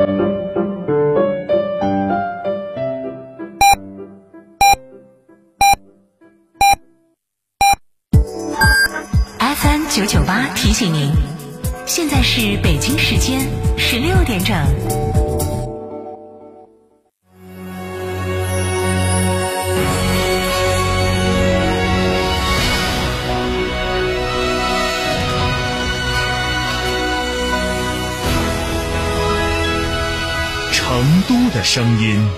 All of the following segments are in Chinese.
FM 九九八提醒您，现在是北京时间十六点整。成都的声音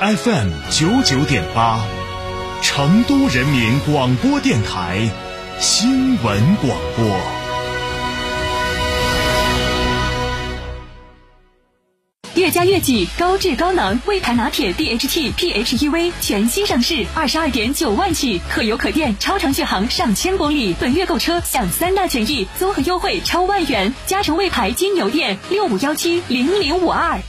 ，FM 九九点八，成都人民广播电台新闻广播。越加越己高质高能魏牌拿铁 DHT PHEV 全新上市，二十二点九万起，可油可电，超长续航上千公里。本月购车享三大权益，综合优惠超万元。嘉诚魏牌金牛店六五幺七零零五二。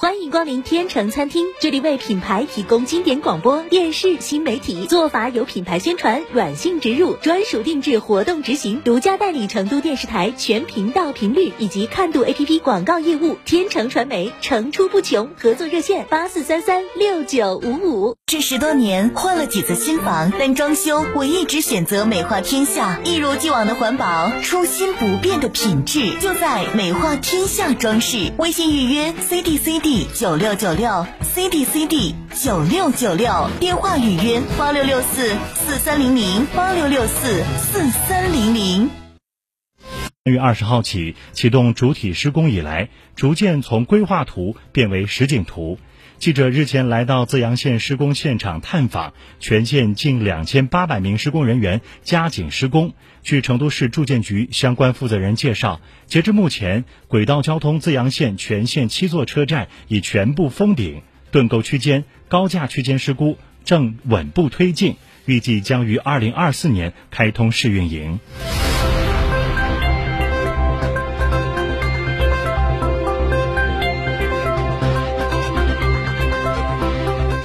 欢迎光临天成餐厅，这里为品牌提供经典广播电视新媒体做法，有品牌宣传、软性植入、专属定制活动执行，独家代理成都电视台全频道频率以及看度 APP 广告业务。天成传媒层出不穷，合作热线八四三三六九五五。这十多年换了几次新房，但装修我一直选择美化天下，一如既往的环保，初心不变的品质，就在美化天下装饰。微信预约 C D C D 九六九六 C D C D 九六九六，电话预约八六六四四三零零八六六四四三零零。月二十号起启动主体施工以来，逐渐从规划图变为实景图。记者日前来到资阳县施工现场探访，全县近两千八百名施工人员加紧施工。据成都市住建局相关负责人介绍，截至目前，轨道交通资阳县全线七座车站已全部封顶，盾构区间、高架区间施工正稳步推进，预计将于二零二四年开通试运营。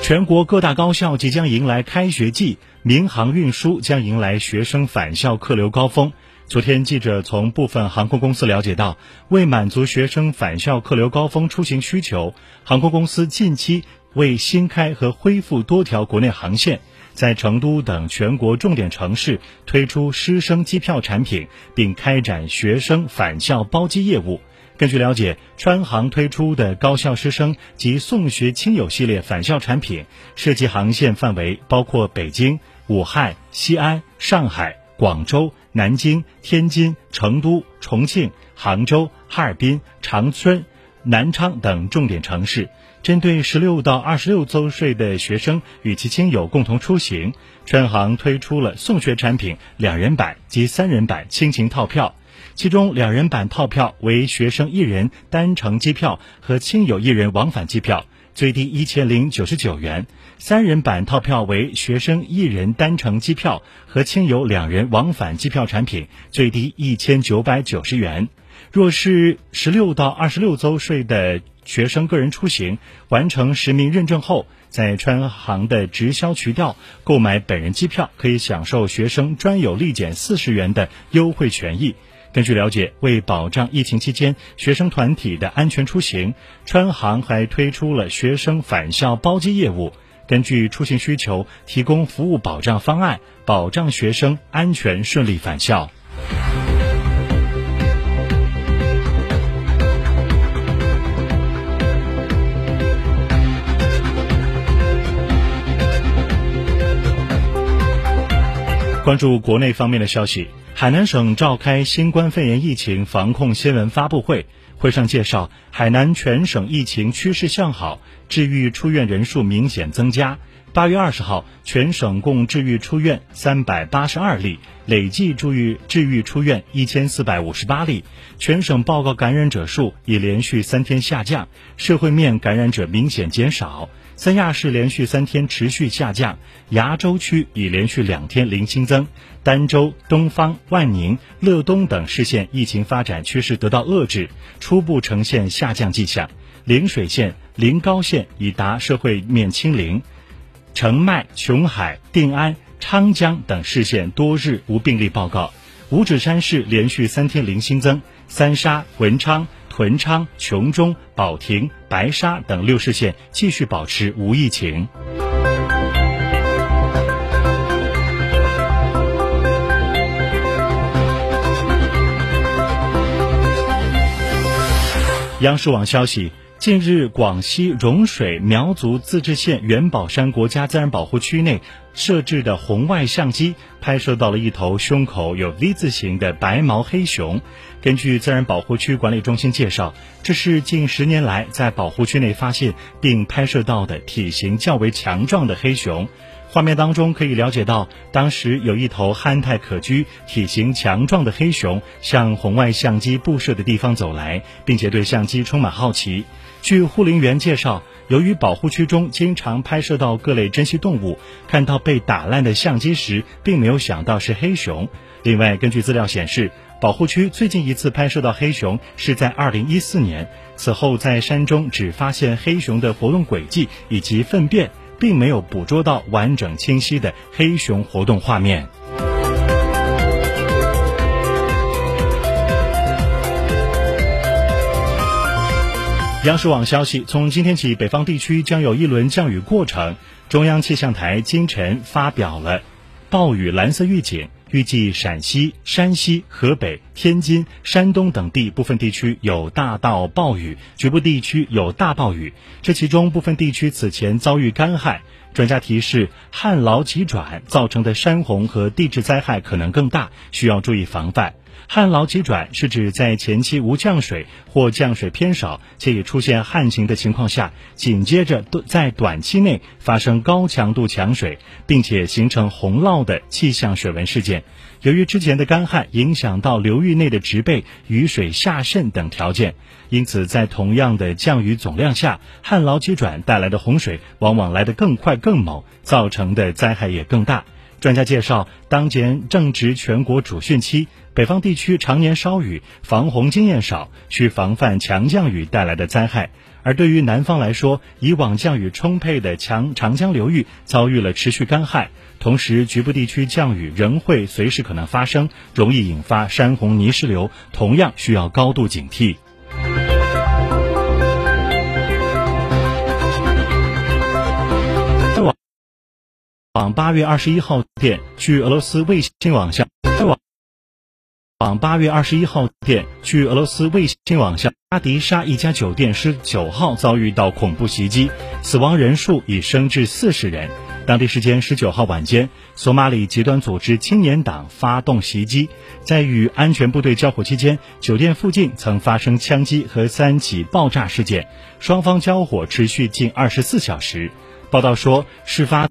全国各大高校即将迎来开学季，民航运输将迎来学生返校客流高峰。昨天，记者从部分航空公司了解到，为满足学生返校客流高峰出行需求，航空公司近期为新开和恢复多条国内航线，在成都等全国重点城市推出师生机票产品，并开展学生返校包机业务。根据了解，川航推出的高校师生及送学亲友系列返校产品，涉及航线范围包括北京、武汉、西安、上海、广州、南京、天津、成都、重庆、杭州、哈尔滨、长春、南昌等重点城市。针对十六到二十六周岁的学生与其亲友共同出行，川航推出了送学产品两人版及三人版亲情套票。其中两人版套票为学生一人单程机票和亲友一人往返机票，最低一千零九十九元；三人版套票为学生一人单程机票和亲友两人往返机票产品，最低一千九百九十元。若是十六到二十六周岁的学生个人出行，完成实名认证后，在川航的直销渠道购买本人机票，可以享受学生专有立减四十元的优惠权益。根据了解，为保障疫情期间学生团体的安全出行，川航还推出了学生返校包机业务，根据出行需求提供服务保障方案，保障学生安全顺利返校。关注国内方面的消息。海南省召开新冠肺炎疫情防控新闻发布会，会上介绍，海南全省疫情趋势向好，治愈出院人数明显增加。八月二十号，全省共治愈出院三百八十二例，累计治愈治愈出院一千四百五十八例。全省报告感染者数已连续三天下降，社会面感染者明显减少。三亚市连续三天持续下降，崖州区已连续两天零新增，儋州、东方、万宁、乐东等市县疫情发展趋势得到遏制，初步呈现下降迹象。陵水县、临高县已达社会面清零，澄迈、琼海、定安、昌江等市县多日无病例报告。五指山市连续三天零新增，三沙、文昌。屯昌、琼中、保亭、白沙等六市县继续保持无疫情。央视网消息。近日，广西融水苗族自治县元宝山国家自然保护区内设置的红外相机拍摄到了一头胸口有 V 字形的白毛黑熊。根据自然保护区管理中心介绍，这是近十年来在保护区内发现并拍摄到的体型较为强壮的黑熊。画面当中可以了解到，当时有一头憨态可掬、体型强壮的黑熊向红外相机布设的地方走来，并且对相机充满好奇。据护林员介绍，由于保护区中经常拍摄到各类珍稀动物，看到被打烂的相机时，并没有想到是黑熊。另外，根据资料显示，保护区最近一次拍摄到黑熊是在2014年，此后在山中只发现黑熊的活动轨迹以及粪便，并没有捕捉到完整清晰的黑熊活动画面。央视网消息，从今天起，北方地区将有一轮降雨过程。中央气象台今晨发表了暴雨蓝色预警，预计陕西、山西、河北、天津、山东等地部分地区有大到暴雨，局部地区有大暴雨。这其中部分地区此前遭遇干旱，专家提示旱涝急转造成的山洪和地质灾害可能更大，需要注意防范。旱涝急转是指在前期无降水或降水偏少且已出现旱情的情况下，紧接着在短期内发生高强度强水，并且形成洪涝的气象水文事件。由于之前的干旱影响到流域内的植被、雨水下渗等条件，因此在同样的降雨总量下，旱涝急转带来的洪水往往来得更快更猛，造成的灾害也更大。专家介绍，当前正值全国主汛期。北方地区常年少雨，防洪经验少，需防范强降雨带来的灾害。而对于南方来说，以往降雨充沛的强长江流域遭遇了持续干旱，同时局部地区降雨仍会随时可能发生，容易引发山洪泥石流，同样需要高度警惕。网八月二十一号电，据俄罗斯卫星网向网。网八月二十一号电，据俄罗斯卫星网向，阿迪沙一家酒店十九号遭遇到恐怖袭击，死亡人数已升至四十人。当地时间十九号晚间，索马里极端组织青年党发动袭击，在与安全部队交火期间，酒店附近曾发生枪击和三起爆炸事件，双方交火持续近二十四小时。报道说，事发。